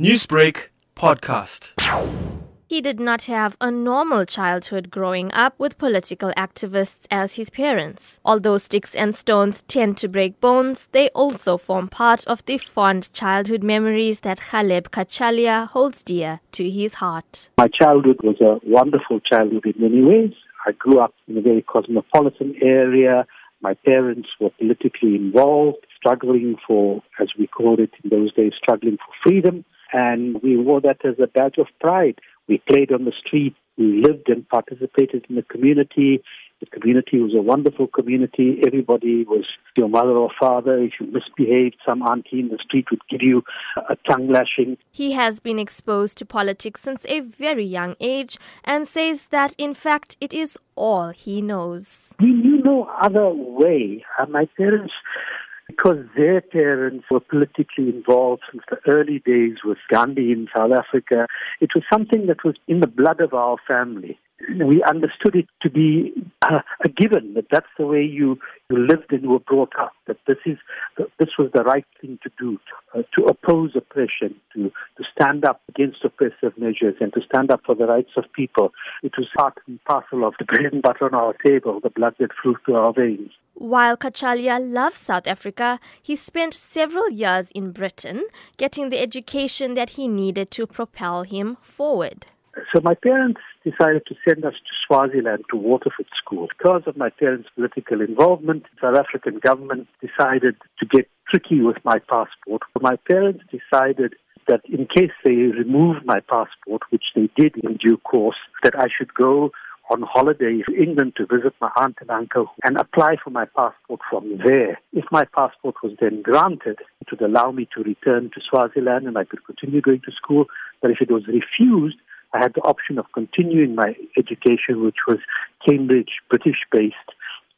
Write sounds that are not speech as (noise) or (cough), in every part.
Newsbreak podcast. He did not have a normal childhood growing up with political activists as his parents. Although sticks and stones tend to break bones, they also form part of the fond childhood memories that Ghaleb Cachalia holds dear to his heart. My childhood was a wonderful childhood in many ways. I grew up in a very cosmopolitan area. My parents were politically involved, struggling for, as we called it in those days, struggling for freedom. And we wore that as a badge of pride. We played on the street. We lived and participated in the community. The community was a wonderful community. Everybody was your mother or father. If you misbehaved, some auntie in the street would give you a tongue lashing. He has been exposed to politics since a very young age and says that in fact it is all he knows. We knew no other way. Uh, my parents because their parents were politically involved since the early days with Gandhi in South Africa. It was something that was in the blood of our family. We understood it to be a, a given that that's the way you, you lived and were brought up. That this is this was the right thing to do, uh, to oppose oppression, to to stand up against oppressive measures, and to stand up for the rights of people. It was part and parcel of the bread and butter on our table, the blood that flew through our veins. While Cachalia loves South Africa, he spent several years in Britain getting the education that he needed to propel him forward. So my parents decided to send us to Swaziland to Waterford School. Because of my parents' political involvement, the South African government decided to get tricky with my passport. My parents decided that in case they removed my passport, which they did in due course, that I should go on holiday to England to visit my aunt and uncle and apply for my passport from there. If my passport was then granted, it would allow me to return to Swaziland and I could continue going to school. But if it was refused, I had the option of continuing my education, which was Cambridge, British based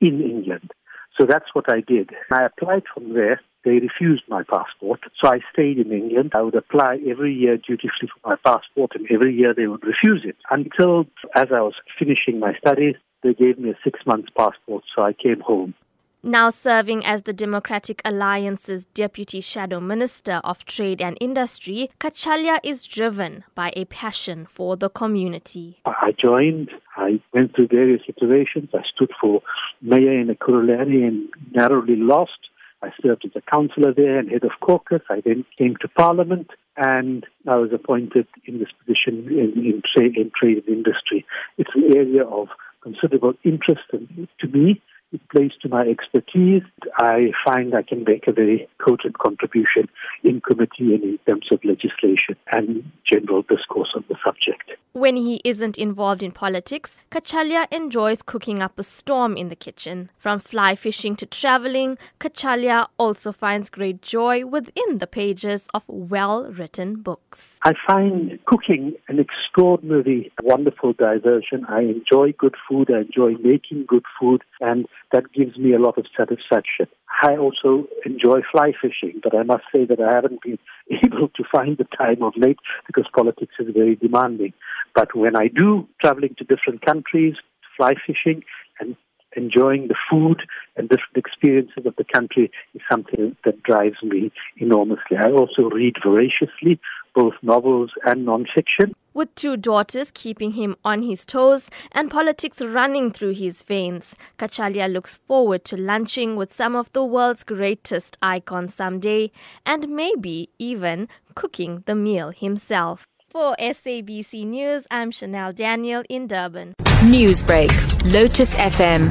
in England. So that's what I did. I applied from there. They refused my passport, so I stayed in England. I would apply every year dutifully for my passport, and every year they would refuse it. Until, as I was finishing my studies, they gave me a six month passport, so I came home. Now serving as the Democratic Alliance's Deputy Shadow Minister of Trade and Industry, Cachalia is driven by a passion for the community. I joined, I went through various iterations. I stood for mayor in Ekurhuleni and narrowly lost. I served as a councillor there and head of caucus. I then came to Parliament and I was appointed in this position in, in, trade, in trade and industry. It's an area of considerable interest to me it plays to my expertise. I find I can make a very potent contribution in committee and in terms of legislation and general discourse on the subject. When he isn't involved in politics, Cachalia enjoys cooking up a storm in the kitchen. From fly fishing to traveling, Cachalia also finds great joy within the pages of well written books. I find cooking an extraordinarily wonderful diversion. I enjoy good food, I enjoy making good food, and that gives me a lot of satisfaction. I also enjoy fly fishing, but I must say that I haven't been (laughs) able to find the time of late because politics is very demanding. But when I do, traveling to different countries, fly fishing, and enjoying the food and different experiences of the country is something that drives me enormously. I also read voraciously, both novels and nonfiction. With two daughters keeping him on his toes and politics running through his veins, Cachalia looks forward to lunching with some of the world's greatest icons someday and maybe even cooking the meal himself. For SABC News, I'm Shanell Daniel in Durban. Newsbreak, Lotus FM,